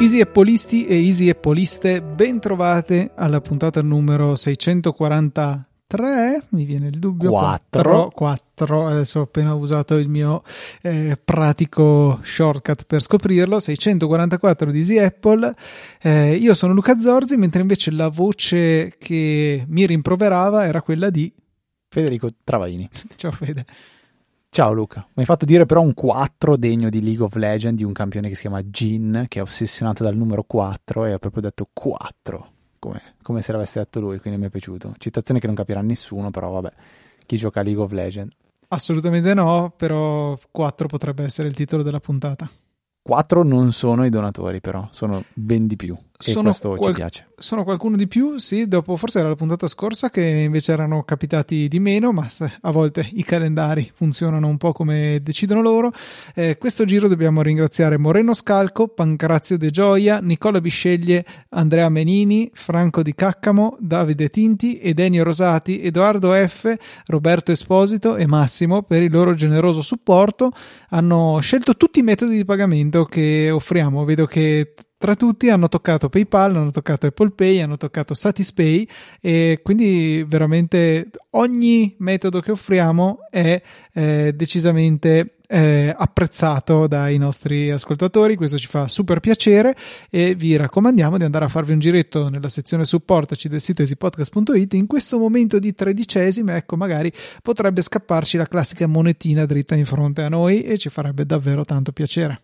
Easy Appolisti e Easy Appoliste, ben trovate alla puntata numero 643, mi viene il dubbio. 4. 4, adesso ho appena usato il mio eh, pratico shortcut per scoprirlo, 644 di Easy Apple. Eh, io sono Luca Zorzi, mentre invece la voce che mi rimproverava era quella di Federico Travaini. Ciao Fede. Ciao Luca, mi hai fatto dire però un 4 degno di League of Legends di un campione che si chiama Jin, che è ossessionato dal numero 4 e ha proprio detto 4, come, come se l'avesse detto lui, quindi mi è piaciuto. Citazione che non capirà nessuno, però vabbè, chi gioca a League of Legends. Assolutamente no, però 4 potrebbe essere il titolo della puntata. 4 non sono i donatori però, sono ben di più e Sono questo qual- ci piace. Sono qualcuno di più, sì, dopo forse era la puntata scorsa che invece erano capitati di meno, ma a volte i calendari funzionano un po' come decidono loro. Eh, questo giro dobbiamo ringraziare Moreno Scalco, Pancrazio De Gioia, Nicola Bisceglie, Andrea Menini, Franco Di Caccamo, Davide Tinti, Edenio Rosati, Edoardo F, Roberto Esposito e Massimo per il loro generoso supporto. Hanno scelto tutti i metodi di pagamento che offriamo. Vedo che tra tutti hanno toccato PayPal, hanno toccato Apple Pay, hanno toccato Satispay e quindi veramente ogni metodo che offriamo è eh, decisamente eh, apprezzato dai nostri ascoltatori, questo ci fa super piacere e vi raccomandiamo di andare a farvi un giretto nella sezione supportaci del sito easypodcast.it in questo momento di tredicesime, ecco magari potrebbe scapparci la classica monetina dritta in fronte a noi e ci farebbe davvero tanto piacere.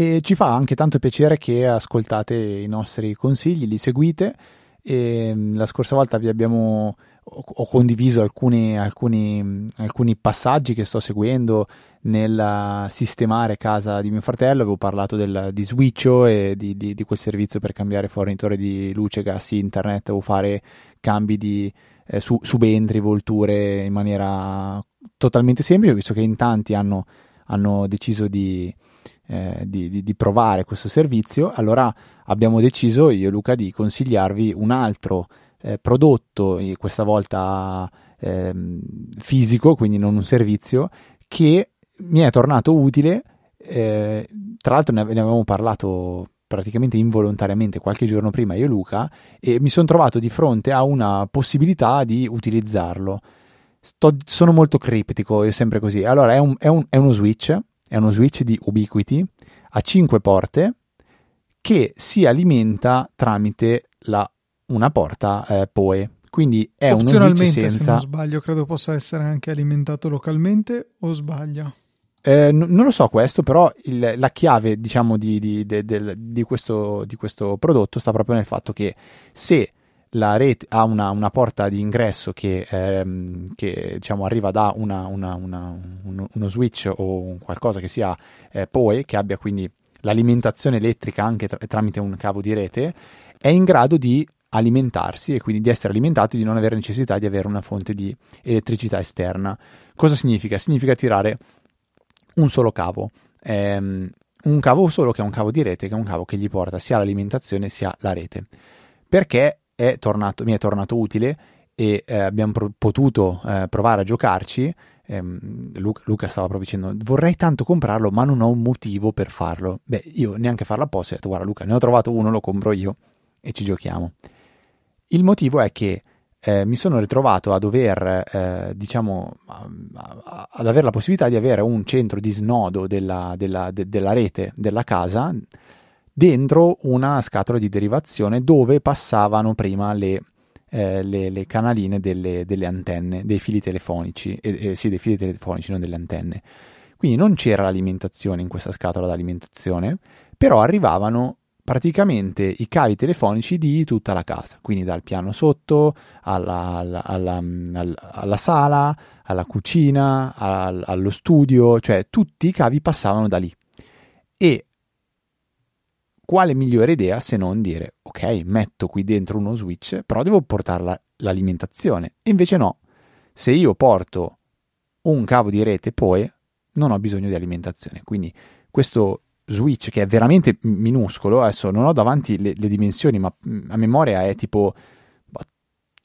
E ci fa anche tanto piacere che ascoltate i nostri consigli, li seguite. E mm, la scorsa volta vi abbiamo ho condiviso alcuni, alcuni, alcuni passaggi che sto seguendo nel sistemare casa di mio fratello. Avevo parlato del, di Switcho e di, di- di quel servizio per cambiare fornitore di luce, gas, internet o fare cambi di eh, su- subentri, volture in maniera totalmente semplice, visto che in tanti hanno, hanno deciso di, eh, di, di- di provare questo servizio, allora abbiamo deciso io e Luca di consigliarvi un altro eh, prodotto, eh, questa volta ehm, fisico, quindi non un servizio, che mi è tornato utile. eh, tra l'altro ne, ne avevamo parlato praticamente involontariamente qualche giorno prima io e Luca e mi sono trovato di fronte a una possibilità di utilizzarlo. Sto- sono molto criptico, è sempre così. Allora, è, un- è un- è uno switch, è uno switch di Ubiquiti a 5 porte che si alimenta tramite la- una porta eh, PoE. Quindi è uno switch Opzionalmente, se senza. non sbaglio, credo possa essere anche alimentato localmente o sbaglio? Eh, n- non lo so questo, però il- la chiave, diciamo, di, di- de- del- di questo, di questo prodotto sta proprio nel fatto che se la rete ha una, una porta di ingresso che, ehm, che, diciamo, arriva da una- una- uno, uno switch o qualcosa che sia eh, PoE, che abbia quindi l'alimentazione elettrica anche tra- tramite un cavo di rete, è in grado di alimentarsi e quindi di essere alimentato e di non avere necessità di avere una fonte di elettricità esterna. Cosa significa? Significa tirare un solo cavo, ehm, un cavo solo che è un cavo di rete, che è un cavo che gli porta sia l'alimentazione sia la rete. Perché è tornato, mi è tornato utile e eh, abbiamo pro- potuto eh, provare a giocarci. ehm, Luca, Luca stava proprio dicendo vorrei tanto comprarlo ma non ho un motivo per farlo. Beh, io neanche farlo apposta, ho detto guarda Luca, ne ho trovato uno, lo compro io e ci giochiamo. Il motivo è che eh, mi sono ritrovato a dover, eh, diciamo, a- a- ad avere la possibilità di avere un centro di snodo della, della- de- della rete della casa dentro una scatola di derivazione dove passavano prima le, eh, le- le canaline delle, delle antenne, dei fili telefonici, eh, eh, sì, dei fili telefonici, non delle antenne. Quindi non c'era l'alimentazione in questa scatola d'alimentazione, però arrivavano praticamente i cavi telefonici di tutta la casa, quindi dal piano sotto alla, alla- alla- al- alla sala, alla cucina, al- allo studio, cioè tutti i cavi passavano da lì. E quale migliore idea se non dire ok, metto qui dentro uno switch, però devo portare la- l'alimentazione. Invece no, se io porto un cavo di rete poi non ho bisogno di alimentazione. Quindi questo switch che è veramente minuscolo, adesso non ho davanti le, le dimensioni, ma a memoria è tipo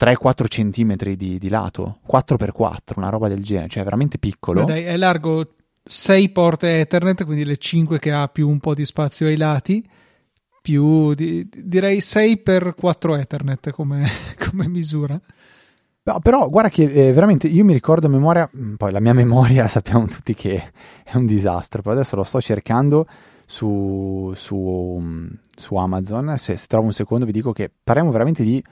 3-4 cm di, di, lato, 4x4, una roba del genere, cioè veramente piccolo. Dai, è largo 6 porte Ethernet, quindi le 5 che ha più un po' di spazio ai lati, più di, direi 6 x 4 Ethernet come, come misura. No, però guarda che eh, veramente io mi ricordo a memoria, mm, poi la mia memoria sappiamo tutti che è un disastro, poi adesso lo sto cercando su, su, mm, su Amazon, se, se, trovo un secondo vi dico che parliamo veramente di,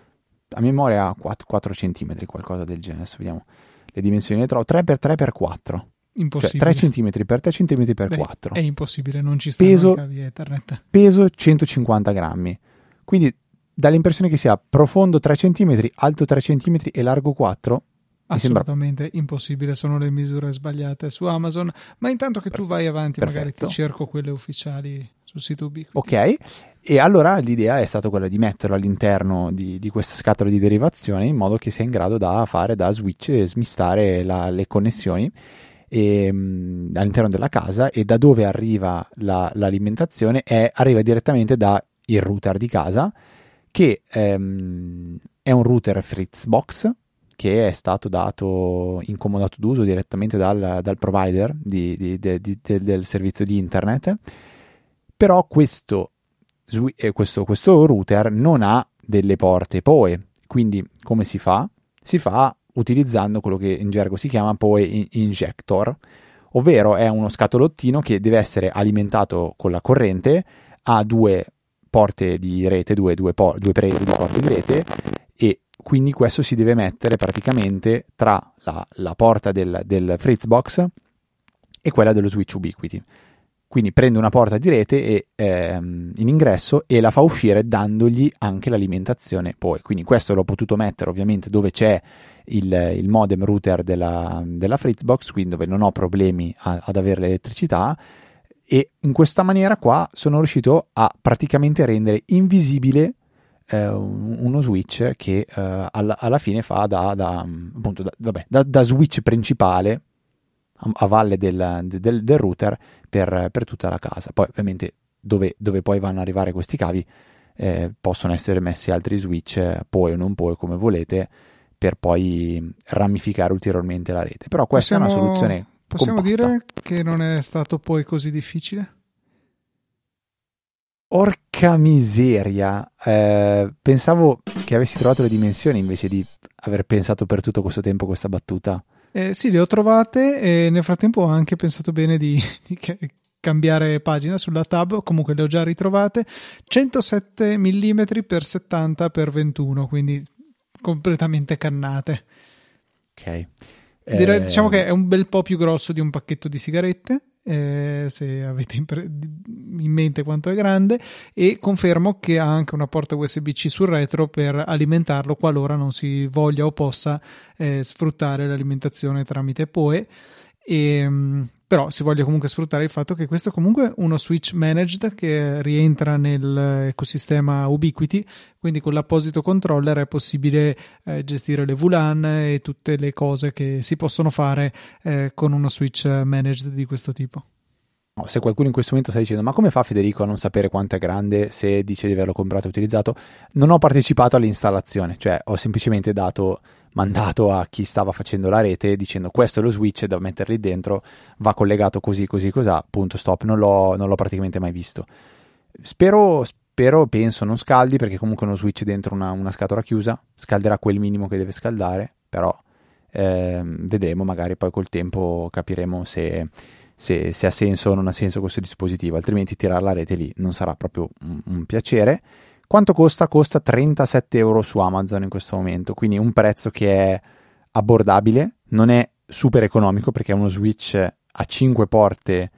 a memoria 4, 4 cm, qualcosa del genere, adesso vediamo le dimensioni, le trovo 3x3x4. Impossibile. Cioè 3 cm per 3 cm per 4. È impossibile, non ci stanno peso, cavi Ethernet. Peso 150 grammi. Quindi dà l'impressione che sia profondo 3 cm, alto 3 cm e largo 4. Assolutamente sembra... impossibile, sono le misure sbagliate su Amazon. Ma intanto che tu vai avanti, Perfetto. magari ti cerco quelle ufficiali sul sito Ubiquiti. Ok, e allora l'idea è stata quella di metterlo all'interno di, di, questa scatola di derivazione in modo che sia in grado da fare da switch e smistare la, le connessioni e, ehm, all'interno della casa e da dove arriva la, l'alimentazione è, arriva direttamente dal router di casa che ehm, è un router Fritzbox che è stato dato in comodato d'uso direttamente dal, dal provider di, di, di, del servizio di internet però questo, eh, questo, questo router non ha delle porte PoE quindi come si fa? si fa utilizzando quello che in gergo si chiama poi injector, ovvero è uno scatolottino che deve essere alimentato con la corrente, ha due porte di rete, due, due, por- due prese di porte di rete e quindi questo si deve mettere praticamente tra la, la porta del, del Fritzbox e quella dello switch Ubiquiti. Quindi prende una porta di rete e, ehm, in ingresso e la fa uscire dandogli anche l'alimentazione poi. Quindi questo l'ho potuto mettere ovviamente dove c'è il, il modem router della, della, Fritzbox, quindi dove non ho problemi a, ad avere l'elettricità e in questa maniera qua sono riuscito a praticamente rendere invisibile eh, uno switch che eh, alla, alla, fine fa da, da, appunto, da, vabbè, da switch principale a valle del, del, del router per, per, tutta la casa. Poi ovviamente dove, dove poi vanno ad arrivare questi cavi eh, possono essere messi altri switch, poi o non poi come volete, per poi ramificare ulteriormente la rete. Però questa possiamo, è una soluzione. Possiamo compatta. dire che non è stato poi così difficile? Orca miseria, eh, pensavo che avessi trovato le dimensioni invece di aver pensato per tutto questo tempo questa battuta. Eh, sì, le ho trovate e nel frattempo ho anche pensato bene di, di cambiare pagina sulla tab, comunque le ho già ritrovate. 107 mm x 70 x 21, quindi completamente cannate. Ok. Direi, eh... Diciamo che è un bel po' più grosso di un pacchetto di sigarette eh, se avete in, pre- in, mente quanto è grande e confermo che ha anche una porta USB-C sul retro per alimentarlo qualora non si voglia o possa eh, sfruttare l'alimentazione tramite PoE e, mm, però si voglia comunque sfruttare il fatto che questo è comunque uno switch managed che rientra nell'ecosistema Ubiquiti, quindi con l'apposito controller è possibile eh, gestire le VLAN e tutte le cose che si possono fare eh, con uno switch managed di questo tipo. Se qualcuno in questo momento sta dicendo ma come fa Federico a non sapere quanto è grande se dice di averlo comprato e utilizzato, non ho partecipato all'installazione, cioè ho semplicemente dato mandato a chi stava facendo la rete dicendo questo è lo switch da metterli dentro, va collegato così, così, così, punto stop, non l'ho, non l'ho praticamente mai visto. Spero, spero, penso non scaldi perché comunque uno switch dentro una, una scatola chiusa, scalderà quel minimo che deve scaldare, però ehm, vedremo, magari poi col tempo capiremo se, se, se, ha senso o non ha senso questo dispositivo, altrimenti tirare la rete lì non sarà proprio un, un piacere. Quanto costa? Costa 37 euro su Amazon in questo momento, quindi un prezzo che è abbordabile, non è super economico perché uno Switch a 5 porte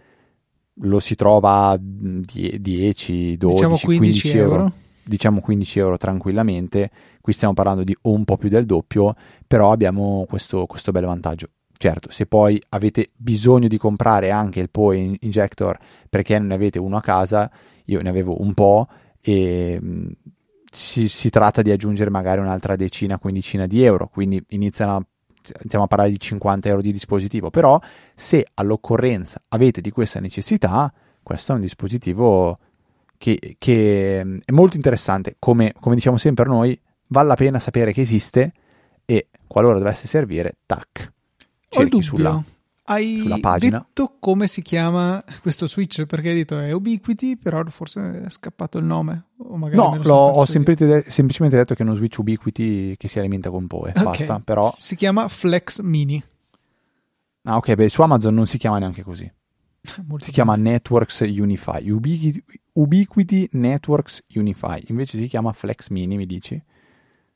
lo si trova a 10, 12, diciamo 15, 15 euro. euro. Diciamo 15 euro tranquillamente. Qui stiamo parlando di un po' più del doppio, però abbiamo questo, questo bel vantaggio. Certo, se poi avete bisogno di comprare anche il POE injector perché non ne avete uno a casa, io ne avevo un po', e si, si, tratta di aggiungere magari un'altra decina, quindicina di euro, quindi iniziano a, iniziamo a parlare di 50 euro di dispositivo, però se all'occorrenza avete di questa necessità, questo è un dispositivo che, che è molto interessante. Come, come, diciamo sempre noi, vale la pena sapere che esiste e qualora dovesse servire, tac, cerchi sulla, hai sulla pagina. detto come si chiama questo switch? Perché hai detto è Ubiquiti, però forse è scappato il nome. no, ho semplicemente, semplicemente detto che è uno switch Ubiquiti che si alimenta con PoE. Okay. Basta, però... Si chiama Flex Mini. Ah, ok, beh, su Amazon non si chiama neanche così. Molto si chiama Networks Unify. Ubiquiti, Ubiquiti Networks Unify. Invece si chiama Flex Mini, mi dici?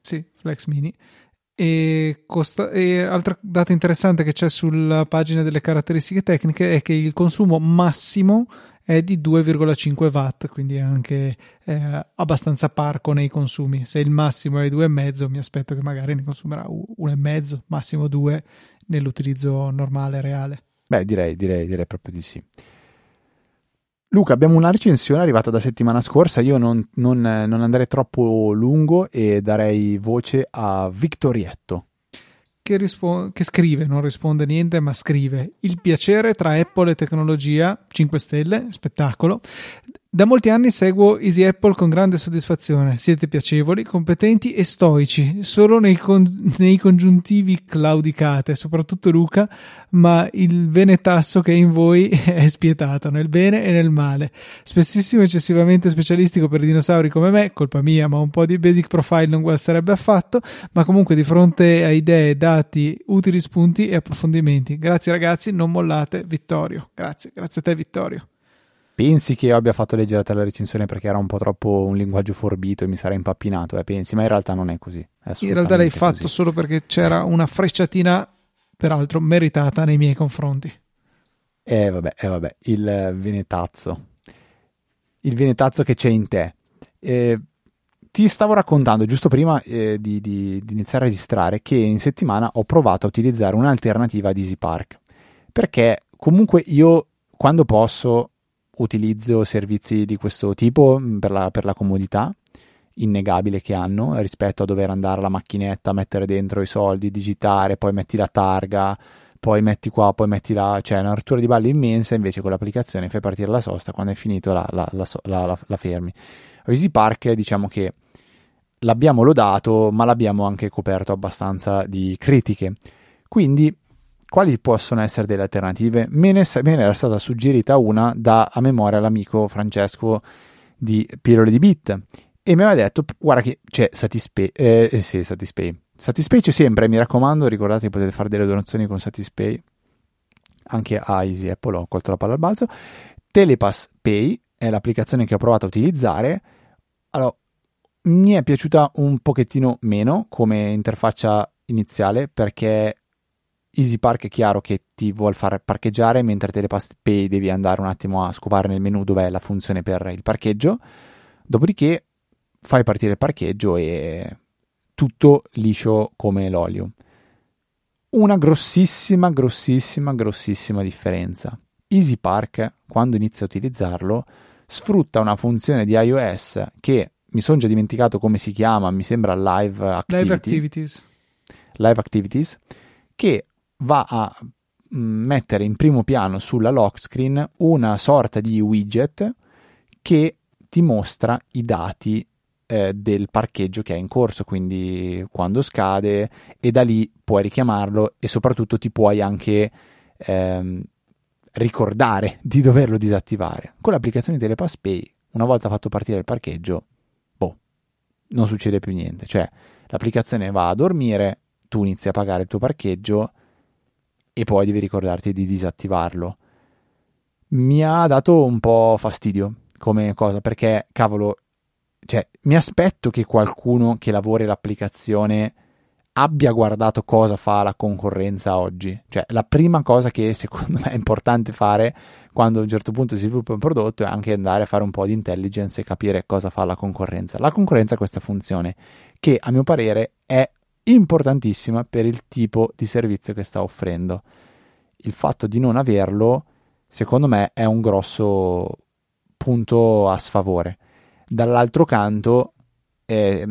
Sì, Flex Mini. E, costa, e altro dato interessante che c'è sulla pagina delle caratteristiche tecniche è che il consumo massimo è di 2,5 watt, quindi anche eh, abbastanza parco nei consumi. Se il massimo è 2,5, mi aspetto che magari ne consumerà 1,5, massimo 2 nell'utilizzo normale, reale. Beh, direi, direi, direi proprio di sì. Luca, abbiamo una recensione arrivata da settimana scorsa. Io non, non, non andrei troppo lungo e darei voce a Victorietto. Che, rispo- che, scrive, non risponde niente, ma scrive: Il piacere tra Apple e tecnologia, 5 stelle, spettacolo. Da molti anni seguo Easy Apple con grande soddisfazione. Siete piacevoli, competenti e stoici, solo nei, con- nei congiuntivi claudicate, soprattutto Luca, ma il venetasso che è in voi è spietato nel bene e nel male. Spessissimo eccessivamente specialistico per dinosauri come me, colpa mia, ma un po' di basic profile non guasterebbe affatto, ma comunque di fronte a idee, dati, utili spunti e approfondimenti. Grazie ragazzi, non mollate, Vittorio. Grazie, grazie a te Vittorio pensi che io abbia fatto leggere a te la recensione perché era un po' troppo un linguaggio forbito e mi sarei impappinato, eh, pensi, ma in realtà non è così. È in realtà l'hai fatto così. solo perché c'era una frecciatina, peraltro meritata nei miei confronti. Eh vabbè, eh, vabbè, il venetazzo. Il venetazzo che c'è in te. Eh, ti stavo raccontando giusto prima eh, di, di, di, iniziare a registrare che in settimana ho provato a utilizzare un'alternativa ad Easy Park perché comunque io quando posso utilizzo servizi di questo tipo mm, per la, per la comodità innegabile che hanno rispetto a dover andare alla macchinetta, mettere dentro i soldi, digitare, poi metti la targa, poi metti qua, poi metti là, cioè una rottura di balle immensa, invece con l'applicazione fai partire la sosta, quando è finito la, la, la, la fermi. Easy Park diciamo che l'abbiamo lodato, ma l'abbiamo anche coperto abbastanza di critiche. Quindi quali possono essere delle alternative? Me ne, me ne era stata suggerita una da a memoria l'amico Francesco di Pillole di Bit e mi aveva detto guarda che c'è Satispay, eh, eh, sì, Satispay. Satispay c'è sempre, mi raccomando, ricordate che potete fare delle donazioni con Satispay anche a Easy Apple, ho colto la palla al balzo. Telepass Pay è l'applicazione che ho provato a utilizzare. Allora, mi è piaciuta un pochettino meno come interfaccia iniziale perché Easy Park è chiaro che ti vuol far parcheggiare, mentre Telepass Pay devi andare un attimo a scovare nel menu dov'è la funzione per il parcheggio. Dopodiché fai partire il parcheggio e tutto liscio come l'olio. Una grossissima, grossissima, grossissima differenza. Easy Park, quando inizio a utilizzarlo, sfrutta una funzione di iOS che mi sono già dimenticato come si chiama, mi sembra Live Activity, Live Activities. Live Activities che va a mm, mettere in primo piano sulla lock screen una sorta di widget che ti mostra i dati eh, del parcheggio che è in corso, quindi quando scade e da lì puoi richiamarlo e soprattutto ti puoi anche ehm, ricordare di doverlo disattivare. Con l'applicazione Telepass Pay, una volta fatto partire il parcheggio, boh, non succede più niente, cioè l'applicazione va a dormire, tu inizi a pagare il tuo parcheggio e poi devi ricordarti di disattivarlo. Mi ha dato un po' fastidio come cosa perché, cavolo, cioè, mi aspetto che qualcuno che lavori l'applicazione abbia guardato cosa fa la concorrenza oggi. Cioè, la prima cosa che secondo me è importante fare quando a un certo punto si sviluppa un prodotto è anche andare a fare un po' di intelligence e capire cosa fa la concorrenza. La concorrenza ha questa funzione che a mio parere è importantissima per il tipo di servizio che sta offrendo. Il fatto di non averlo, secondo me, è un grosso punto a sfavore. Dall'altro canto, eh,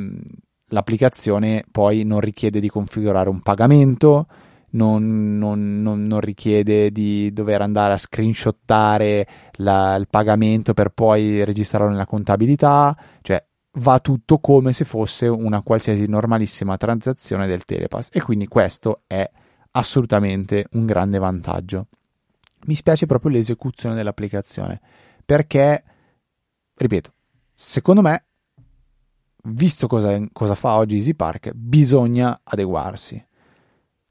l'applicazione poi non richiede di configurare un pagamento, non, non, non, non, richiede di dover andare a screenshottare la, il pagamento per poi registrarlo nella contabilità, cioè va tutto come se fosse una qualsiasi normalissima transazione del Telepass e quindi questo è assolutamente un grande vantaggio. Mi spiace proprio l'esecuzione dell'applicazione perché, ripeto, secondo me, visto cosa, cosa fa oggi Easy Park, bisogna adeguarsi.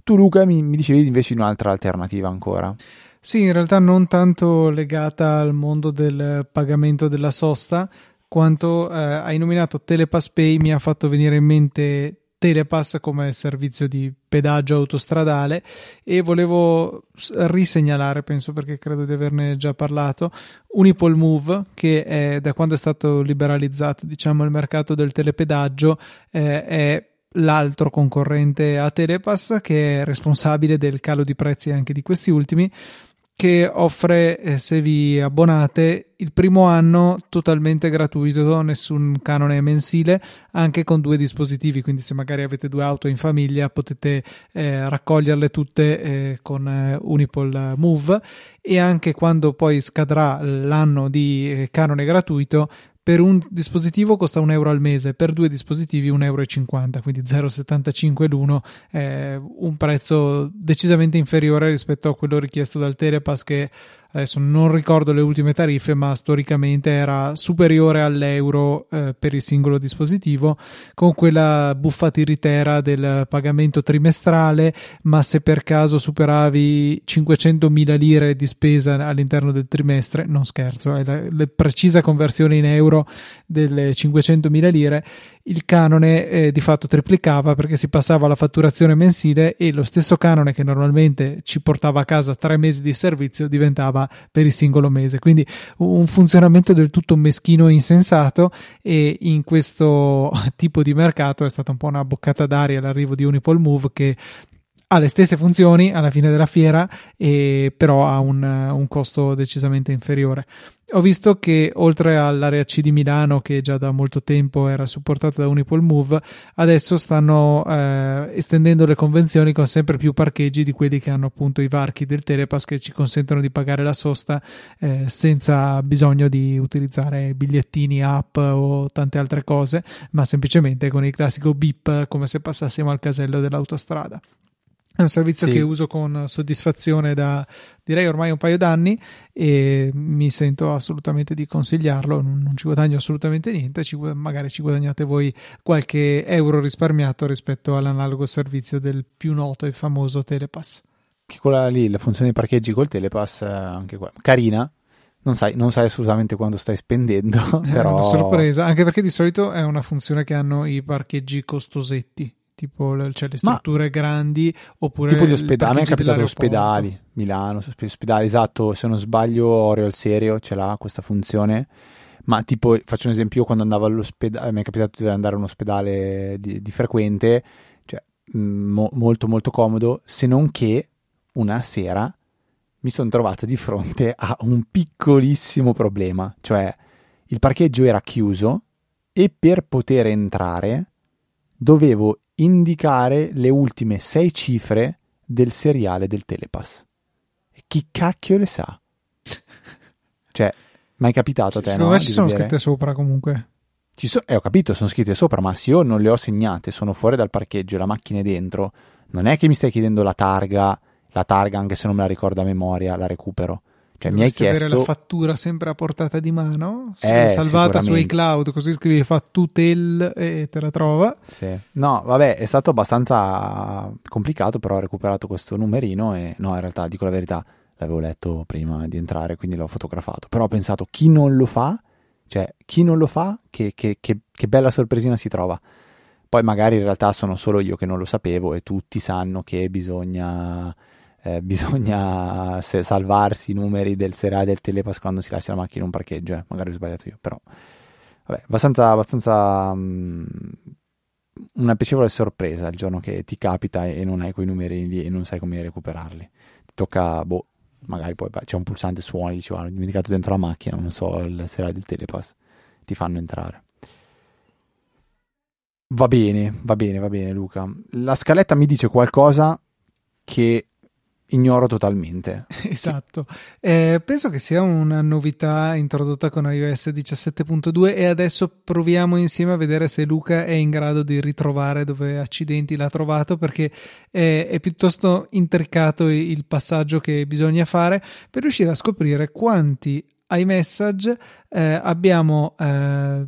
Tu Luca mi, mi dicevi invece di un'altra alternativa ancora. Sì, in realtà non tanto legata al mondo del pagamento della sosta, quanto eh, hai nominato Telepass Pay mi ha fatto venire in mente Telepass come servizio di pedaggio autostradale e volevo risegnalare, penso perché credo di averne già parlato, Unipol Move che è, da quando è stato liberalizzato diciamo il mercato del telepedaggio eh, è l'altro concorrente a Telepass che è responsabile del calo di prezzi anche di questi ultimi che offre eh, se vi abbonate il primo anno totalmente gratuito, nessun canone mensile, anche con due dispositivi, quindi se magari avete due auto in famiglia potete eh, raccoglierle tutte eh, con eh, Unipol Move. E anche quando poi scadrà l'anno di eh, canone gratuito per un dispositivo costa un euro al mese, per due dispositivi 1,50 euro, quindi 0,75 l'uno, eh, un prezzo decisamente inferiore rispetto a quello richiesto dal Telepass che adesso non ricordo le ultime tariffe, ma storicamente era superiore all'euro eh, per il singolo dispositivo, con quella buffa tiritera del pagamento trimestrale, ma se per caso superavi 500.000 lire di spesa all'interno del trimestre, non scherzo, è la, la precisa conversione in euro delle 500.000 lire, il canone eh, di fatto triplicava perché si passava alla fatturazione mensile e lo stesso canone che normalmente ci portava a casa tre mesi di servizio diventava per il singolo mese. Quindi un funzionamento del tutto meschino e insensato e in questo tipo di mercato è stata un po' una boccata d'aria l'arrivo di Unipol Move che ha le stesse funzioni alla fine della fiera, e però ha un, un, costo decisamente inferiore. Ho visto che oltre all'area C di Milano, che già da molto tempo era supportata da Unipol Move, adesso stanno eh, estendendo le convenzioni con sempre più parcheggi di quelli che hanno appunto i varchi del Telepass che ci consentono di pagare la sosta eh, senza bisogno di utilizzare bigliettini, app o tante altre cose, ma semplicemente con il classico bip come se passassimo al casello dell'autostrada. È un servizio sì. che uso con soddisfazione da direi ormai un paio d'anni e mi sento assolutamente di consigliarlo. Non, ci guadagno assolutamente niente, ci, magari ci guadagnate voi qualche euro risparmiato rispetto all'analogo servizio del più noto e famoso Telepass. Che quella lì, la funzione di parcheggi col Telepass, anche qua, carina, non sai, non sai, assolutamente quando stai spendendo. È però... una sorpresa, anche perché di solito è una funzione che hanno i parcheggi costosetti tipo cioè le strutture Ma, grandi oppure tipo gli ospedali. A me è capitato ospedali, Milano, ospedali, esatto. Se non sbaglio, Oreo al serio ce l'ha questa funzione. Ma tipo, faccio un esempio, quando andavo all'ospedale, mi è capitato di andare a un ospedale di, di frequente, cioè mm, mo, molto molto comodo, se non che una sera mi sono trovato di fronte a un piccolissimo problema, cioè il parcheggio era chiuso e per poter entrare dovevo indicare le ultime sei cifre del seriale del Telepass. E chi cacchio le sa? cioè, mai capitato a te? Secondo no, me ci sono vedere? scritte sopra comunque. Ci so- eh, ho capito, sono scritte sopra, ma se io non le ho segnate, sono fuori dal parcheggio la macchina è dentro, non è che mi stai chiedendo la targa, la targa anche se non me la ricordo a memoria, la recupero. Cioè, mi hai chiesto... avere la fattura sempre a portata di mano, eh, salvata su iCloud, così scrivi fattutel e te la trova. Sì. No, vabbè, è stato abbastanza complicato, però ho recuperato questo numerino e no, in realtà dico la verità, l'avevo letto prima di entrare, quindi l'ho fotografato. Però ho pensato, chi non lo fa, cioè, chi non lo fa, che, che, che, che bella sorpresina si trova. Poi magari in realtà sono solo io che non lo sapevo e tutti sanno che bisogna eh, bisogna salvarsi i numeri del seriale del telepass quando si lascia la macchina in un parcheggio, eh. magari ho sbagliato io, però vabbè, abbastanza, abbastanza um, una piacevole sorpresa il giorno che ti capita e non hai quei numeri lì e non sai come recuperarli. Ti tocca, boh, magari poi c'è un pulsante suoni, dici, ho dimenticato dentro la macchina, non so, il seriale del telepass, ti fanno entrare. Va bene, va bene, va bene Luca. La scaletta mi dice qualcosa che ignoro totalmente. Esatto, eh, penso che sia una novità introdotta con iOS 17.2 e adesso proviamo insieme a vedere se Luca è in grado di ritrovare dove accidenti l'ha trovato perché è, è piuttosto intricato il passaggio che bisogna fare per riuscire a scoprire quanti iMessage eh, abbiamo eh,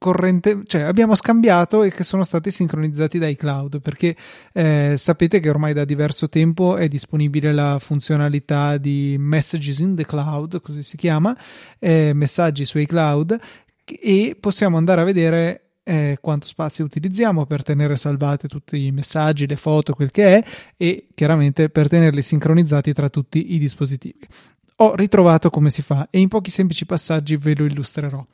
corrente, cioè abbiamo scambiato e che sono stati sincronizzati dai cloud perché eh, sapete che ormai da diverso tempo è disponibile la funzionalità di Messages in the Cloud, così si chiama, eh, messaggi sui cloud e possiamo andare a vedere eh, quanto spazio utilizziamo per tenere salvate tutti i messaggi, le foto, quel che è e chiaramente per tenerli sincronizzati tra tutti i dispositivi ho ritrovato come si fa e in pochi semplici passaggi ve lo illustrerò.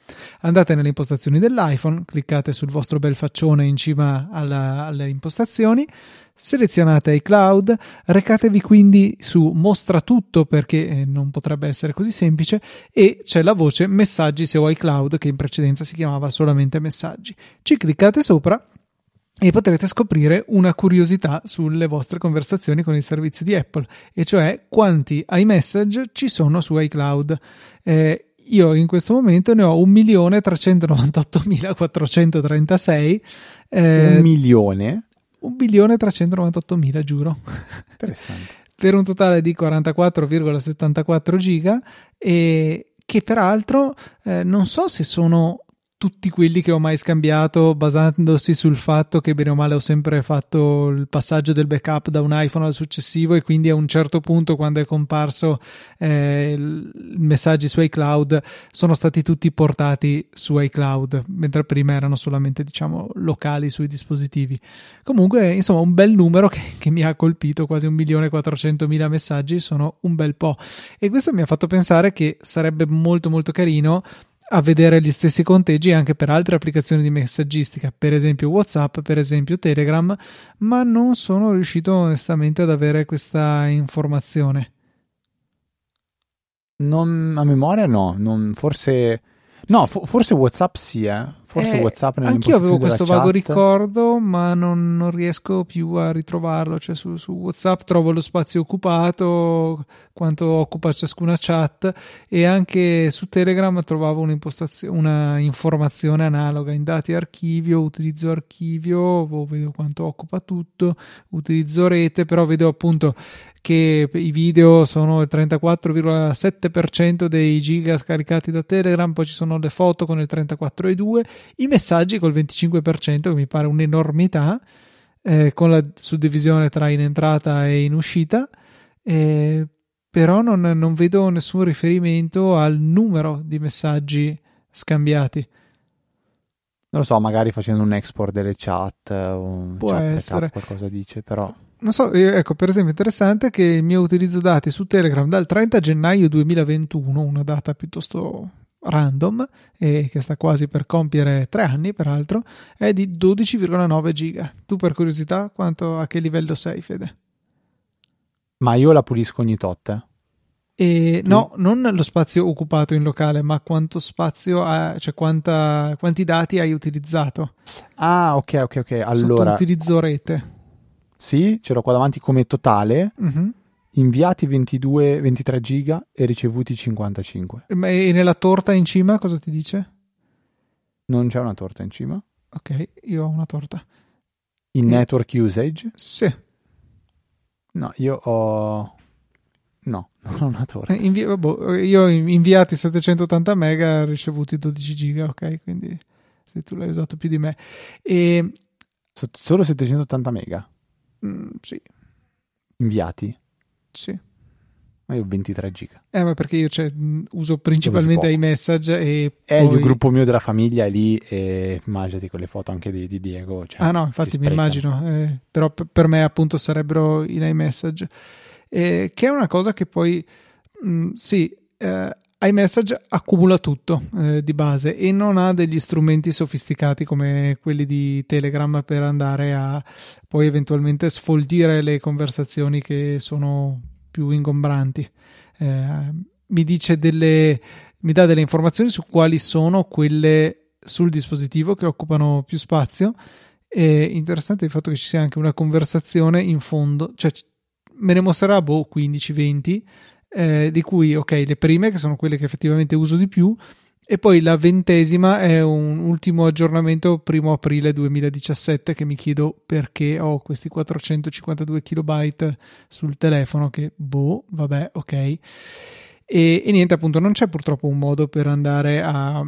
Andate nelle impostazioni dell'iPhone, cliccate sul vostro bel faccione in cima alla, alle impostazioni, selezionate iCloud, recatevi quindi su mostra tutto perché eh, non potrebbe essere così semplice e c'è la voce messaggi se ho iCloud che in precedenza si chiamava solamente messaggi. Ci cliccate sopra e potrete scoprire una curiosità sulle vostre conversazioni con il servizio di Apple, e cioè quanti iMessage ci sono su iCloud. Eh, io in questo momento ne ho 1.398.436. Eh, un milione? 1.398.000, giuro. Interessante. per un totale di 44,74 giga e che peraltro eh, non so se sono tutti quelli che ho mai scambiato basandosi sul fatto che bene o male ho sempre fatto il passaggio del backup da un iPhone al successivo e quindi a un certo punto quando è comparso eh, i messaggi su iCloud sono stati tutti portati su iCloud mentre prima erano solamente diciamo locali sui dispositivi. Comunque insomma un bel numero che, che mi ha colpito quasi 1.400.000 messaggi sono un bel po' e questo mi ha fatto pensare che sarebbe molto molto carino a vedere gli stessi conteggi anche per altre applicazioni di messaggistica, per esempio WhatsApp, per esempio Telegram, ma non sono riuscito onestamente ad avere questa informazione. Non a memoria no, non, forse No, fo- forse WhatsApp sì, eh. Forse eh, WhatsApp Anch'io avevo questo vago ricordo, ma non, non, riesco più a ritrovarlo. Cioè, su, su, WhatsApp trovo lo spazio occupato, quanto occupa ciascuna chat, e anche su Telegram trovavo una informazione analoga in dati archivio, utilizzo archivio, vedo quanto occupa tutto, utilizzo rete, però vedo appunto che i video sono il 34,7% dei giga scaricati da Telegram, poi ci sono le foto con il 34,2%, i messaggi col 25%, che mi pare un'enormità, eh, con la suddivisione tra in entrata e in uscita, eh, però non, non vedo nessun riferimento al numero di messaggi scambiati. Non lo so, magari facendo un export delle chat o Può chat essere. qualcosa dice, però non so, ecco per esempio interessante che il mio utilizzo dati su Telegram dal 30 gennaio 2021, una data piuttosto random e che sta quasi per compiere tre anni peraltro, è di 12,9 giga. Tu per curiosità quanto, a che livello sei Fede? Ma io la pulisco ogni tot. Eh. E no, non lo spazio occupato in locale, ma quanto spazio ha, cioè quanta, quanti dati hai utilizzato. Ah, ok, ok, ok. Allora, utilizzo rete. Sì, ce l'ho qua davanti come totale. Uh-huh. Inviati 22, 23 giga e ricevuti 55. E nella torta in cima cosa ti dice? Non c'è una torta in cima. Ok, io ho una torta. In e... network usage? Sì. No, io ho... No, non ho una torta. Eh, invi... boh, io ho inviati 780 mega, ricevuti 12 giga, ok? Quindi se tu l'hai usato più di me. E... Solo 780 mega? Mm, sì. Inviati? Sì. Ma io ho 23 giga. Eh, ma perché io cioè, uso principalmente iMessage e. Eh, poi... il gruppo mio della famiglia è lì e immaginati con le foto anche di, di Diego. Cioè, ah, no, infatti mi immagino. Eh, però per me, appunto, sarebbero in iMessage. Eh, che è una cosa che poi. Mh, mm, sì, eh, iMessage accumula tutto eh, di base e non ha degli strumenti sofisticati come quelli di Telegram per andare a poi eventualmente sfoltire le conversazioni che sono più ingombranti. Eh, mi dice delle mi dà delle informazioni su quali sono quelle sul dispositivo che occupano più spazio. È interessante il fatto che ci sia anche una conversazione in fondo, cioè me ne mostrerà boh 15-20, eh, di cui ok, le prime che sono quelle che effettivamente uso di più, e poi la ventesima è un ultimo aggiornamento primo aprile 2017 che mi chiedo perché ho questi 452 kilobyte sul telefono che boh, vabbè, ok. E, e niente, appunto, non c'è purtroppo un modo per andare a,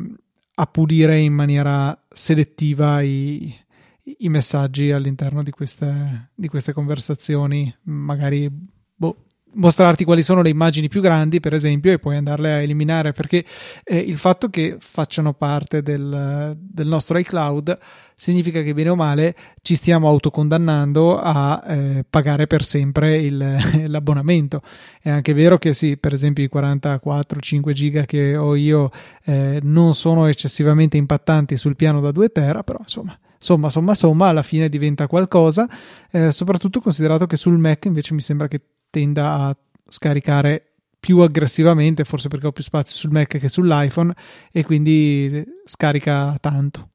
a pulire in maniera selettiva i, i messaggi all'interno di queste, di queste conversazioni, magari boh, mostrarti quali sono le immagini più grandi, per esempio, e poi andarle a eliminare, perché eh, il fatto che facciano parte del, del, nostro iCloud significa che bene o male ci stiamo autocondannando a eh, pagare per sempre il, l'abbonamento. È anche vero che sì, per esempio i 44-5 giga che ho io eh, non sono eccessivamente impattanti sul piano da 2 tera, però insomma somma, somma, somma, alla fine diventa qualcosa, eh, soprattutto considerato che sul Mac invece mi sembra che tenda a scaricare più aggressivamente, forse perché ho più spazio sul Mac che sull'iPhone e quindi scarica tanto.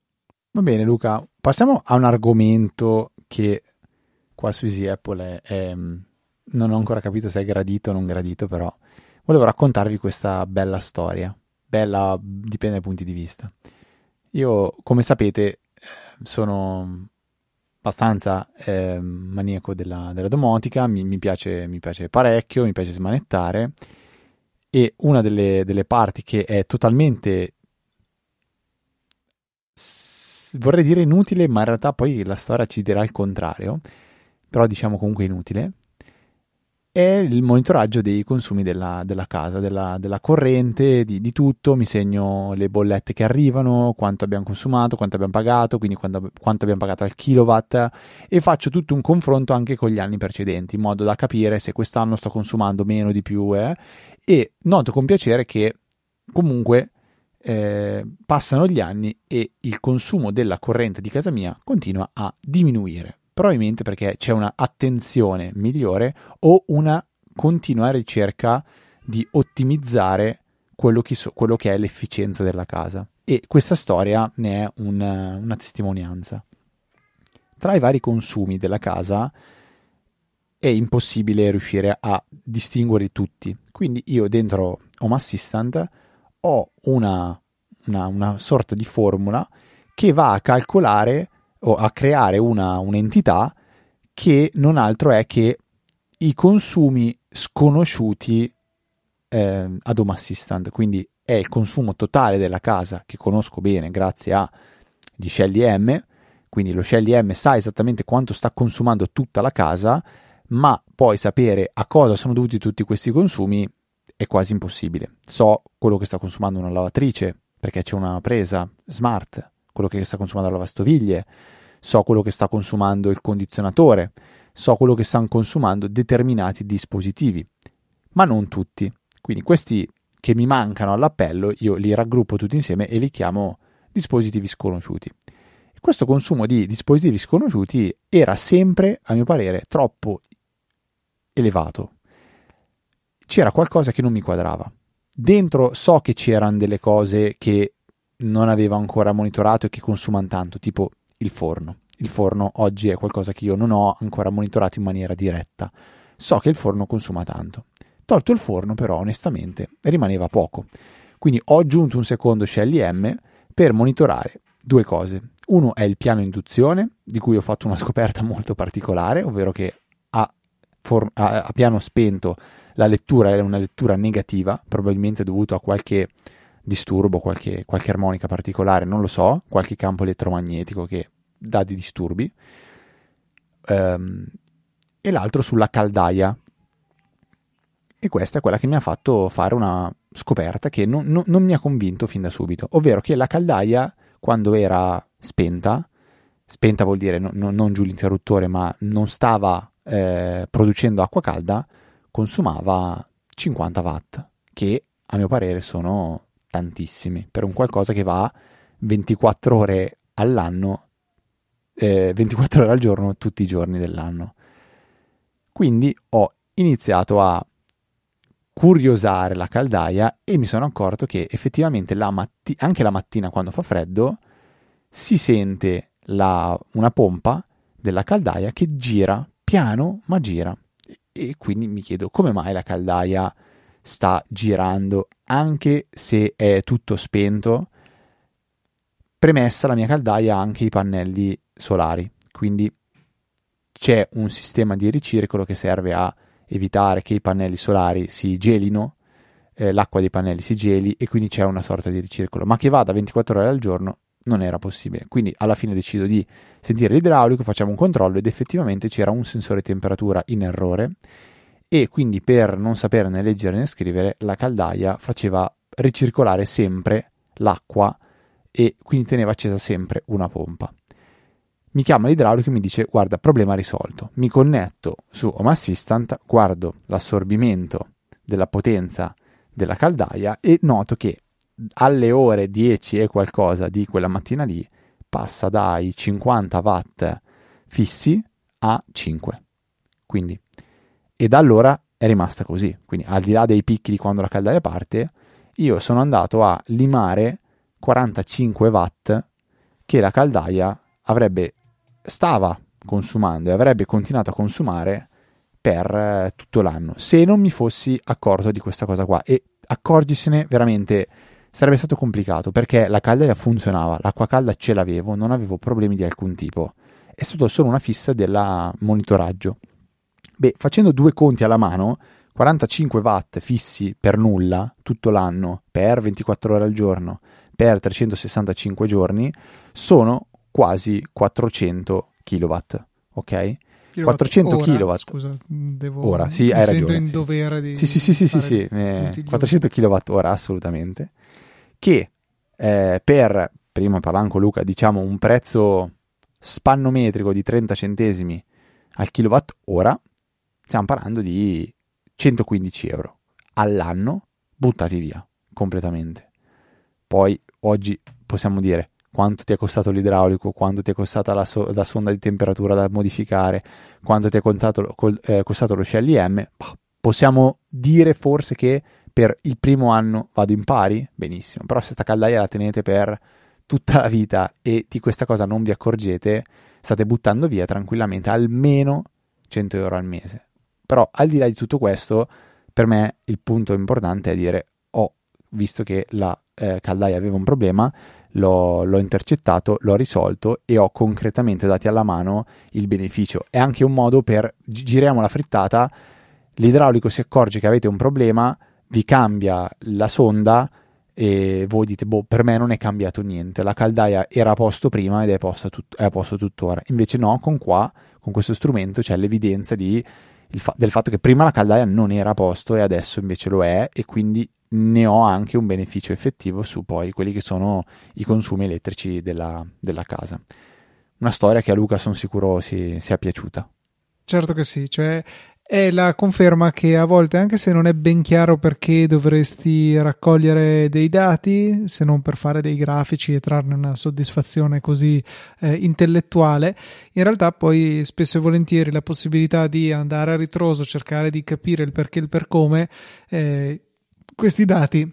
Va bene Luca, passiamo a un argomento che qua su Easy Apple è, è, non ho ancora capito se è gradito o non gradito, però volevo raccontarvi questa bella storia. Bella dipende dai punti di vista. Io, come sapete, sono abbastanza eh, maniaco della, della domotica, mi, mi, piace, mi, piace, parecchio, mi piace smanettare e una delle, delle parti che è totalmente vorrei dire inutile, ma in realtà poi la storia ci dirà il contrario, però diciamo comunque inutile, è il monitoraggio dei consumi della, della casa, della, della corrente, di, di, tutto. Mi segno le bollette che arrivano, quanto abbiamo consumato, quanto abbiamo pagato, quindi quanto, quanto abbiamo pagato al kilowatt. E faccio tutto un confronto anche con gli anni precedenti in modo da capire se quest'anno sto consumando meno di più eh, e noto con piacere che comunque eh, passano gli anni e il consumo della corrente di casa mia continua a diminuire probabilmente perché c'è una attenzione migliore o una continua ricerca di ottimizzare quello che, so, quello che è l'efficienza della casa. E questa storia ne è un, una testimonianza. Tra i vari consumi della casa è impossibile riuscire a distinguere tutti. Quindi io dentro Home Assistant ho una, una, una sorta di formula che va a calcolare o a creare una, un'entità che non altro è che i consumi sconosciuti eh, ad Home Assistant, quindi è il consumo totale della casa che conosco bene grazie agli scelli M, quindi lo scelli M sa esattamente quanto sta consumando tutta la casa, ma poi sapere a cosa sono dovuti tutti questi consumi è quasi impossibile. So quello che sta consumando una lavatrice perché c'è una presa smart, quello che sta consumando la lavastoviglie, so quello che sta consumando il condizionatore, so quello che stanno consumando determinati dispositivi, ma non tutti. Quindi questi che mi mancano all'appello io li raggruppo tutti insieme e li chiamo dispositivi sconosciuti. Questo consumo di dispositivi sconosciuti era sempre, a mio parere, troppo elevato. C'era qualcosa che non mi quadrava. Dentro so che c'erano delle cose che non avevo ancora monitorato e che consumano tanto, tipo il forno. Il forno oggi è qualcosa che io non ho ancora monitorato in maniera diretta. So che il forno consuma tanto. Tolto il forno, però, onestamente, rimaneva poco. Quindi ho aggiunto un secondo Shelly M per monitorare due cose. Uno è il piano induzione, di cui ho fatto una scoperta molto particolare, ovvero che a, for- a, a piano spento la lettura è una lettura negativa, probabilmente dovuto a qualche disturbo, qualche, qualche armonica particolare, non lo so, qualche campo elettromagnetico che dà dei disturbi, um, e l'altro sulla caldaia. E questa è quella che mi ha fatto fare una scoperta che non, non, non mi ha convinto fin da subito, ovvero che la caldaia, quando era spenta, spenta vuol dire no, no, non giù l'interruttore, ma non stava eh, producendo acqua calda, consumava 50 watt, che a mio parere sono tantissimi per un qualcosa che va 24 ore all'anno, eh, 24 ore al giorno tutti i giorni dell'anno. Quindi ho iniziato a curiosare la caldaia e mi sono accorto che effettivamente la matti- anche la mattina quando fa freddo si sente la, una pompa della caldaia che gira piano ma gira e quindi mi chiedo come mai la caldaia sta girando anche se è tutto spento. Premessa la mia caldaia ha anche i pannelli solari, quindi c'è un sistema di ricircolo che serve a evitare che i pannelli solari si gelino, eh, l'acqua dei pannelli si geli e quindi c'è una sorta di ricircolo, ma che vada 24 ore al giorno non era possibile. Quindi alla fine decido di sentire l'idraulico, facciamo un controllo ed effettivamente c'era un sensore temperatura in errore e quindi per non sapere né leggere né scrivere la caldaia faceva ricircolare sempre l'acqua e quindi teneva accesa sempre una pompa. Mi chiama l'idraulico e mi dice guarda problema risolto. Mi connetto su Home Assistant, guardo l'assorbimento della potenza della caldaia e noto che alle ore 10 e qualcosa di quella mattina lì passa dai 50 watt fissi a 5. Quindi, e da allora è rimasta così. Quindi, al di là dei picchi di quando la caldaia parte, io sono andato a limare 45 watt che la caldaia avrebbe stava consumando e avrebbe continuato a consumare per eh, tutto l'anno se non mi fossi accorto di questa cosa qua e accorgisene veramente sarebbe stato complicato perché la caldaia funzionava, l'acqua calda ce l'avevo, non avevo problemi di alcun tipo. È stato solo una fissa del monitoraggio. Beh, facendo due conti alla mano, 45 watt fissi per nulla tutto l'anno, per 24 ore al giorno, per 365 giorni, sono quasi 400 kW, ok? 400 kW. Scusa, devo... Ora, sì, hai ragione. in dovere di Sì, sì, sì, sì, sì, sì. Eh, 400 kWh, assolutamente che eh, per, prima parlavo con Luca, diciamo un prezzo spannometrico di 30 centesimi al kilowattora, stiamo parlando di 115 euro all'anno buttati via completamente. Poi oggi possiamo dire quanto ti è costato l'idraulico, quanto ti è costata la, so- la sonda di temperatura da modificare, quanto ti è contato, col- eh, costato lo CLM. Possiamo dire forse che per il primo anno vado in pari, benissimo, però se sta caldaia la tenete per tutta la vita e di questa cosa non vi accorgete, state buttando via tranquillamente almeno 100 euro al mese. Però al di là di tutto questo, per me il punto importante è dire, ho visto che la eh, caldaia aveva un problema, l'ho, l'ho, intercettato, l'ho risolto e ho concretamente dati alla mano il beneficio. È anche un modo per, giriamo la frittata, l'idraulico si accorge che avete un problema, vi cambia la sonda e voi dite, boh, per me non è cambiato niente, la caldaia era a posto prima ed è a posto, tut- è a posto tuttora. Invece no, con qua, con questo strumento c'è l'evidenza di, fa- del fatto che prima la caldaia non era a posto e adesso invece lo è e quindi ne ho anche un beneficio effettivo su poi quelli che sono i consumi elettrici della, della casa. Una storia che a Luca sono sicuro si, sia piaciuta. Certo che sì, cioè è la conferma che a volte, anche se non è ben chiaro perché dovresti raccogliere dei dati, se non per fare dei grafici e trarne una soddisfazione così eh, intellettuale, in realtà poi spesso e volentieri la possibilità di andare a ritroso, cercare di capire il perché e il per come, eh, questi dati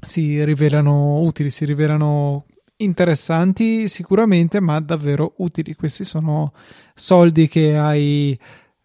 si rivelano utili, si rivelano interessanti sicuramente, ma davvero utili. Questi sono soldi che hai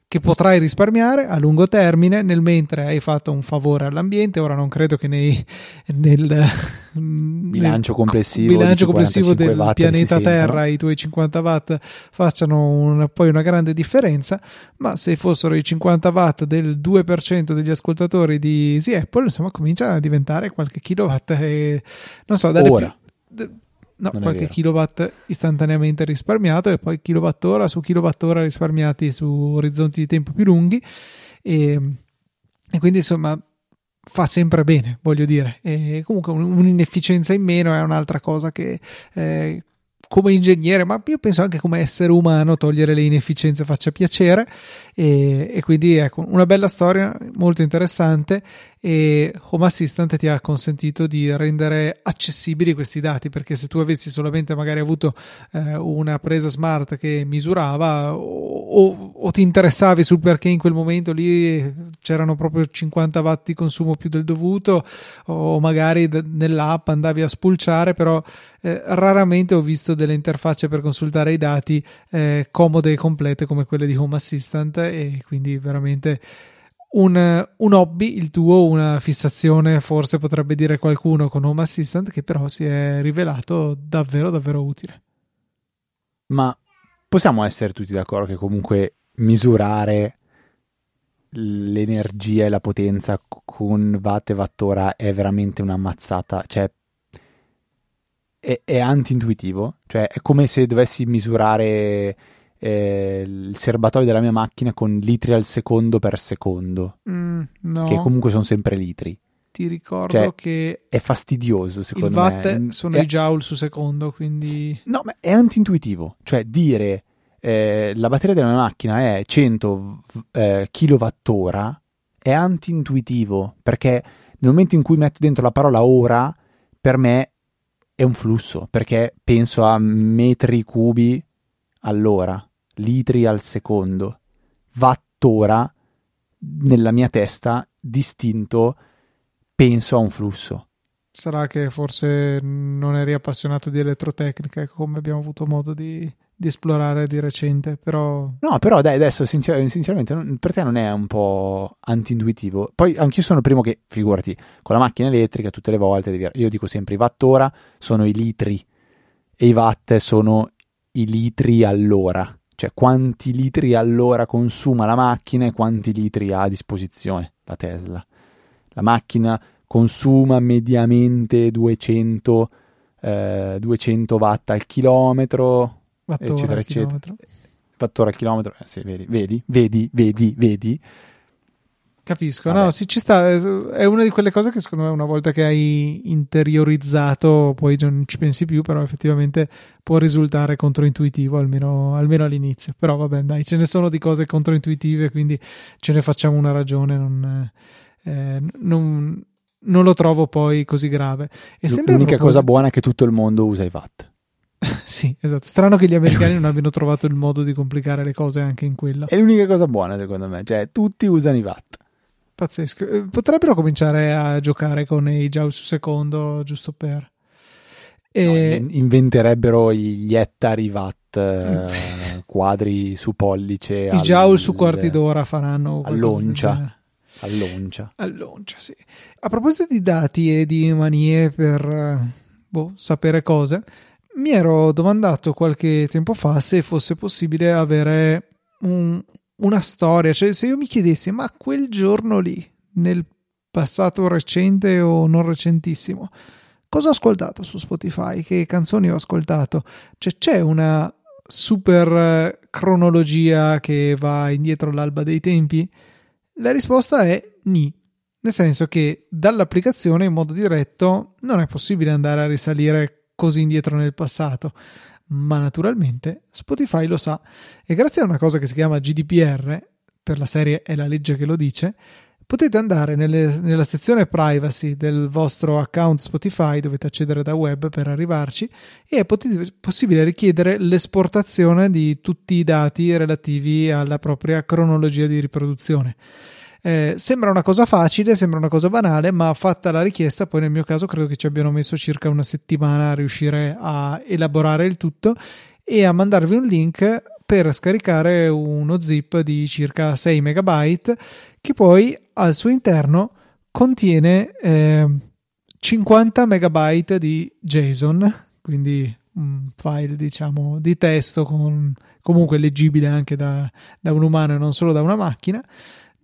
che potrai risparmiare a lungo termine nel mentre hai fatto un favore all'ambiente. Ora non credo che nei, nel bilancio complessivo, bilancio complessivo del pianeta Terra i tuoi 50 watt facciano un, poi una grande differenza, ma se fossero i 50 watt del 2% degli ascoltatori di Easy Apple, insomma, comincia a diventare qualche kilowatt e non so, dalle Ora. Più, No, non qualche kilowatt istantaneamente risparmiato e poi kilowattora su kilowattora risparmiati su orizzonti di tempo più lunghi e, e quindi insomma fa sempre bene, voglio dire. E comunque un'inefficienza in meno è un'altra cosa che eh, come ingegnere, ma io penso anche come essere umano, togliere le inefficienze faccia piacere. E, e, quindi ecco, una bella storia molto interessante. E Home Assistant ti ha consentito di rendere accessibili questi dati perché se tu avessi solamente magari avuto eh, una presa smart che misurava o o, ti interessavi sul perché in quel momento lì c'erano proprio 50 watt di consumo più del dovuto o magari d- nell'app andavi a spulciare però eh, raramente ho visto delle interfacce per consultare i dati eh, comode e complete come quelle di Home Assistant e quindi veramente un, un, hobby, il tuo, una fissazione, forse potrebbe dire qualcuno con Home Assistant, che però si è rivelato davvero, davvero utile. Ma possiamo essere tutti d'accordo che comunque misurare l'energia e la potenza con watt e wattora è veramente una mazzata, cioè è, è anti-intuitivo, cioè è come se dovessi misurare eh, il serbatoio della mia macchina con litri al secondo per secondo, mm, no. che comunque sono sempre litri. Ti ricordo cioè, che è fastidioso secondo il watt me. sono è... i joule su secondo, quindi no, ma è anti-intuitivo, cioè dire eh, la batteria della mia macchina è 100 eh, kWh è anti-intuitivo perché nel momento in cui metto dentro la parola ora per me è un flusso perché penso a metri cubi all'ora, litri al secondo, wattora nella mia testa distinto penso a un flusso. Sarà che forse non eri appassionato di elettrotecnica come abbiamo avuto modo di, di esplorare di recente, però... No, però dai, adesso sincer- sinceramente per te non è un po' anti-intuitivo. Poi anch'io sono il primo che, figurati, con la macchina elettrica tutte le volte, devi... io dico sempre i wattora sono i litri e i watt sono i litri all'ora, cioè quanti litri all'ora consuma la macchina e quanti litri ha a disposizione la Tesla. La macchina consuma mediamente 200, eh, 200 watt al chilometro, Wattora eccetera, eccetera. Wattora al chilometro, eh, sì, vedi, vedi, vedi, vedi, vedi. Capisco, Vabbè. no, sì, ci sta. È una di quelle cose che secondo me, una volta che hai interiorizzato, poi non ci pensi più, però effettivamente può risultare controintuitivo, almeno, almeno all'inizio. Però vabbè, dai, ce ne sono di cose controintuitive, quindi ce ne facciamo una ragione. Non, eh, non, non lo trovo poi così grave. E L'unica proposito... cosa buona è che tutto il mondo usa i VAT. sì, esatto. Strano che gli americani non abbiano trovato il modo di complicare le cose anche in quello. È l'unica cosa buona, secondo me. Cioè, tutti usano i VAT. Pazzesco. Eh, potrebbero cominciare a giocare con i joule su secondo, giusto per. E... No, inventerebbero gli ettari watt eh, quadri su pollice. I joule su quarti d'ora faranno. All'oncia. All'oncia. All'oncia, sì. A proposito di dati e di manie per boh, sapere cose, mi ero domandato qualche tempo fa se fosse possibile avere un, una storia, cioè se io mi chiedessi ma quel giorno lì, nel passato recente o non recentissimo, cosa ho ascoltato su Spotify, che canzoni ho ascoltato, cioè c'è una super eh, cronologia che va indietro all'alba dei tempi? La risposta è ni. Nel senso che dall'applicazione in modo diretto non è possibile andare a risalire così indietro nel passato ma naturalmente Spotify lo sa e grazie a una cosa che si chiama GDPR, per la serie è la legge che lo dice, potete andare nelle, nella sezione privacy del vostro account Spotify, dovete accedere da web per arrivarci e è pot- possibile richiedere l'esportazione di tutti i dati relativi alla propria cronologia di riproduzione. Eh, sembra una cosa facile, sembra una cosa banale, ma fatta la richiesta, poi nel mio caso credo che ci abbiano messo circa una settimana a riuscire a elaborare il tutto e a mandarvi un link per scaricare uno zip di circa 6 megabyte che poi al suo interno contiene eh, 50 megabyte di JSON, quindi un file diciamo di testo con, comunque leggibile anche da, da un umano e non solo da una macchina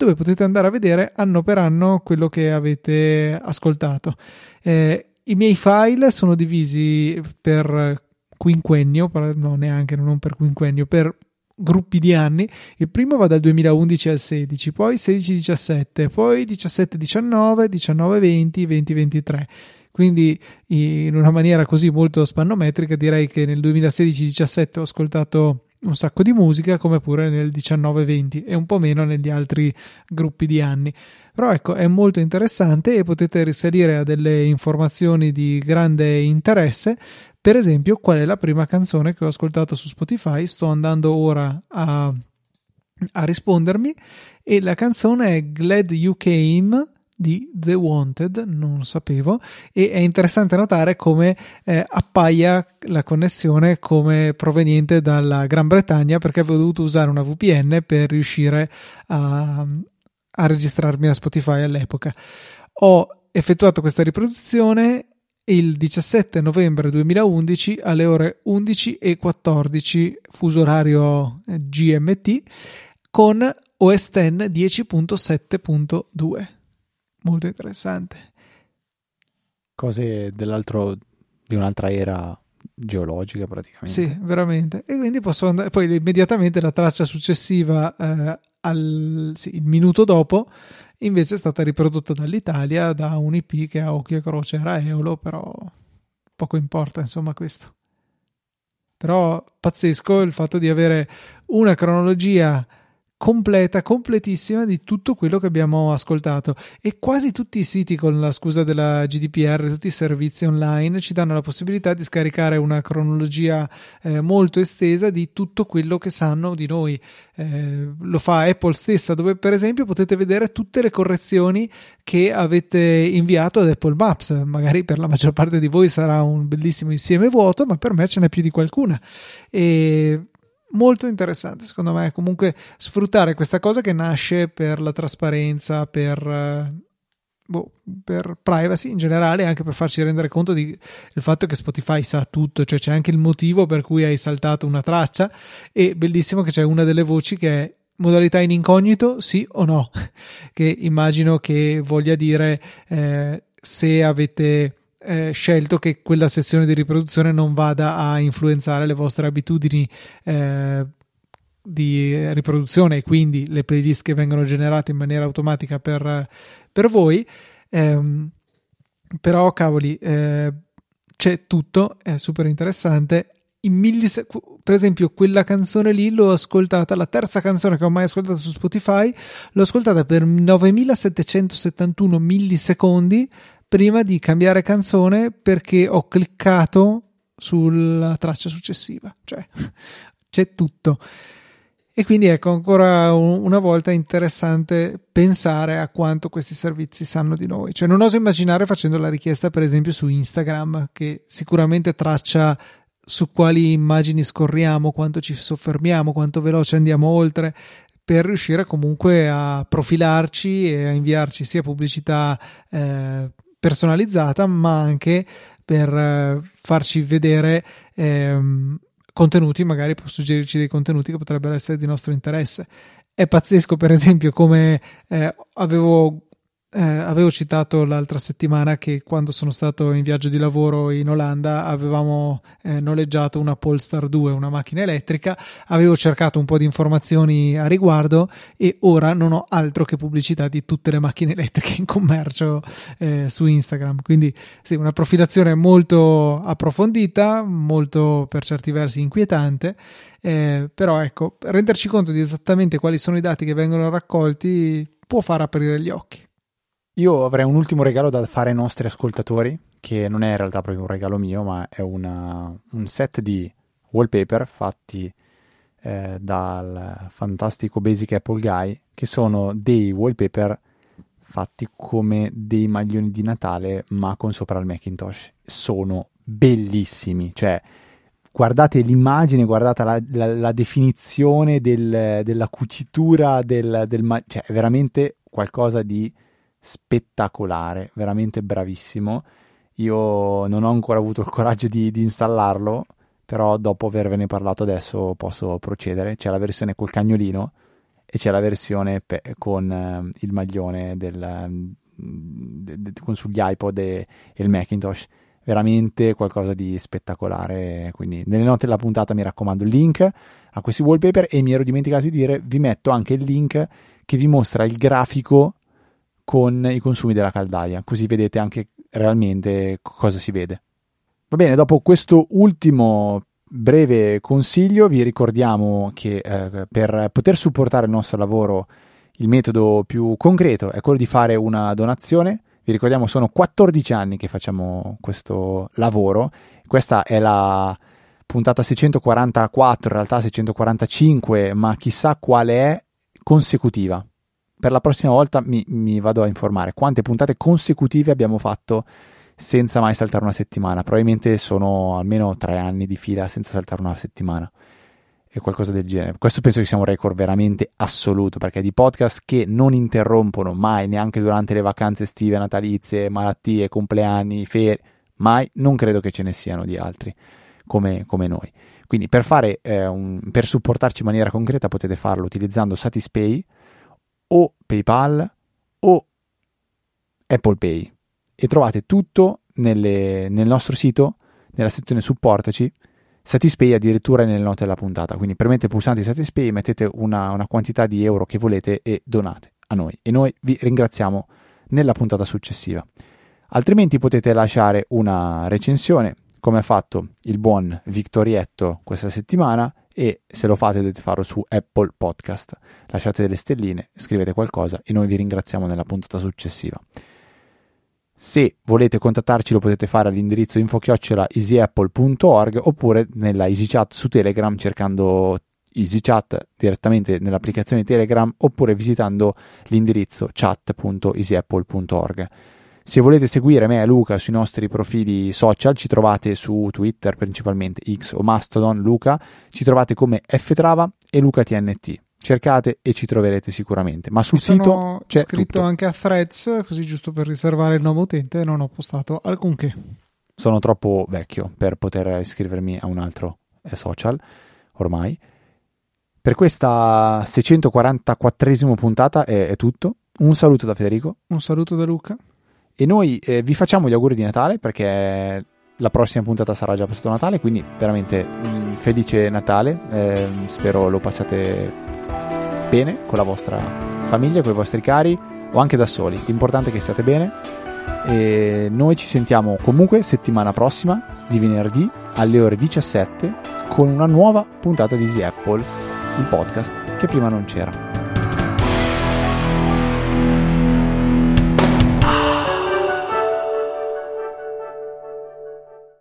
dove potete andare a vedere anno per anno quello che avete ascoltato. Eh, I miei file sono divisi per quinquennio, no neanche, non per quinquennio, per gruppi di anni. Il primo va dal 2011 al 16, poi 16-17, poi 17-19, 19-20, 20-23. Quindi in una maniera così molto spannometrica direi che nel 2016-17 ho ascoltato un sacco di musica, come pure nel 19-20 e un po' meno negli altri gruppi di anni. Però ecco, è molto interessante e potete risalire a delle informazioni di grande interesse. Per esempio, qual è la prima canzone che ho ascoltato su Spotify? Sto andando ora a a rispondermi e la canzone è Glad You Came di The Wanted, non sapevo, e è interessante notare come eh, appaia la connessione come proveniente dalla Gran Bretagna perché avevo dovuto usare una VPN per riuscire a, a registrarmi a Spotify all'epoca. Ho effettuato questa riproduzione il 17 novembre 2011 alle ore 11.14 fuso orario eh, GMT con OS X 10.7.2 molto interessante. Cose dell'altro, di un'altra era geologica praticamente. Sì, veramente. E quindi posso andare, poi immediatamente la traccia successiva, eh, al, sì, il minuto dopo, invece è stata riprodotta dall'Italia da un IP che a occhio e croce era Eolo, però poco importa insomma questo. Però pazzesco il fatto di avere una cronologia completa, completissima di tutto quello che abbiamo ascoltato e quasi tutti i siti con la scusa della GDPR, tutti i servizi online ci danno la possibilità di scaricare una cronologia eh, molto estesa di tutto quello che sanno di noi. Eh, lo fa Apple stessa dove per esempio potete vedere tutte le correzioni che avete inviato ad Apple Maps. Magari per la maggior parte di voi sarà un bellissimo insieme vuoto, ma per me ce n'è più di qualcuna. E molto interessante secondo me comunque sfruttare questa cosa che nasce per la trasparenza per, eh, boh, per privacy in generale anche per farci rendere conto del fatto che Spotify sa tutto cioè c'è anche il motivo per cui hai saltato una traccia e bellissimo che c'è una delle voci che è modalità in incognito sì o no? Che immagino che voglia dire eh, se avete eh, scelto che quella sessione di riproduzione non vada a influenzare le vostre abitudini eh, di riproduzione e quindi le playlist che vengono generate in maniera automatica per, per voi. Eh, però, cavoli, eh, c'è tutto, è super interessante. In millise- per esempio, quella canzone lì l'ho ascoltata, la terza canzone che ho mai ascoltato su Spotify, l'ho ascoltata per 9771 millisecondi prima di cambiare canzone perché ho cliccato sulla traccia successiva, cioè c'è tutto. E quindi ecco ancora una volta interessante pensare a quanto questi servizi sanno di noi. Cioè non oso immaginare facendo la richiesta per esempio su Instagram che sicuramente traccia su quali immagini scorriamo, quanto ci soffermiamo, quanto veloce andiamo oltre per riuscire comunque a profilarci e a inviarci sia pubblicità eh, personalizzata, ma anche per eh, farci vedere ehm, contenuti, magari può suggerirci dei contenuti che potrebbero essere di nostro interesse. È pazzesco, per esempio, come eh, avevo eh, avevo citato l'altra settimana che quando sono stato in viaggio di lavoro in Olanda avevamo eh, noleggiato una Polestar 2, una macchina elettrica, avevo cercato un po' di informazioni a riguardo e ora non ho altro che pubblicità di tutte le macchine elettriche in commercio eh, su Instagram. Quindi sì, una profilazione molto approfondita, molto per certi versi inquietante. Eh, però ecco, renderci conto di esattamente quali sono i dati che vengono raccolti può far aprire gli occhi. Io avrei un ultimo regalo da fare ai nostri ascoltatori, che non è in realtà proprio un regalo mio, ma è una, un set di wallpaper fatti eh, dal fantastico Basic Apple Guy, che sono dei wallpaper fatti come dei maglioni di Natale, ma con sopra il Macintosh. Sono bellissimi, cioè guardate l'immagine, guardate la, la, la definizione del, della cucitura del, del cioè è veramente qualcosa di spettacolare, veramente bravissimo. Io non ho ancora avuto il coraggio di, di installarlo, però dopo avervene parlato adesso posso procedere. C'è la versione col cagnolino e c'è la versione pe- con eh, il maglione del, de, de, con sugli iPod e, e, il Macintosh. Veramente qualcosa di spettacolare. Quindi nelle note della puntata mi raccomando il link a questi wallpaper e mi ero dimenticato di dire vi metto anche il link che vi mostra il grafico con i consumi della caldaia, così vedete anche realmente cosa si vede. Va bene, dopo questo ultimo breve consiglio vi ricordiamo che eh, per poter supportare il nostro lavoro il metodo più concreto è quello di fare una donazione. Vi ricordiamo sono 14 anni che facciamo questo lavoro. Questa è la puntata 644, in realtà 645, ma chissà quale è consecutiva. Per la prossima volta mi, mi vado a informare quante puntate consecutive abbiamo fatto senza mai saltare una settimana. Probabilmente sono almeno tre anni di fila senza saltare una settimana. E qualcosa del genere. Questo penso che sia un record veramente assoluto, perché di podcast che non interrompono mai, neanche durante le vacanze estive, natalizie, malattie, compleanni, ferie, mai, non credo che ce ne siano di altri come, come noi. Quindi per, fare, eh, un, per supportarci in maniera concreta potete farlo utilizzando Satispay o PayPal o Apple Pay e trovate tutto nelle, nel nostro sito, nella sezione supportaci, Satispay addirittura nelle note della puntata. Quindi premete il pulsante Satispay, mettete una, una quantità di euro che volete e donate a noi. E noi vi ringraziamo nella puntata successiva. Altrimenti potete lasciare una recensione, come ha fatto il buon Victorietto questa settimana, e se lo fate dovete farlo su Apple Podcast. Lasciate delle stelline, scrivete qualcosa e noi vi ringraziamo nella puntata successiva. Se volete contattarci lo potete fare all'indirizzo info-easyapple.org oppure nella EasyChat su Telegram cercando EasyChat direttamente nell'applicazione Telegram oppure visitando l'indirizzo chat.easyapple.org. Se volete seguire me e Luca sui nostri profili social, ci trovate su Twitter principalmente X o Mastodon Luca, ci trovate come ftrava e LucaTNT cercate e ci troverete sicuramente. Ma sul Mi sito c'è scritto tutto. anche a Threads, così giusto per riservare il nuovo utente, non ho postato alcunché. Sono troppo vecchio per poter iscrivermi a un altro eh, social ormai. Per questa 644esima puntata è, è, tutto. Un saluto da Federico. Un saluto da Luca. E noi eh, vi facciamo gli auguri di Natale perché la prossima puntata sarà già passato Natale, quindi veramente un felice Natale. Eh, spero lo passate bene con la vostra famiglia, con i vostri cari o anche da soli. L'importante è che stiate bene e noi ci sentiamo comunque settimana prossima di venerdì alle ore 17 con una nuova puntata di Easy Apple, il podcast che prima non c'era.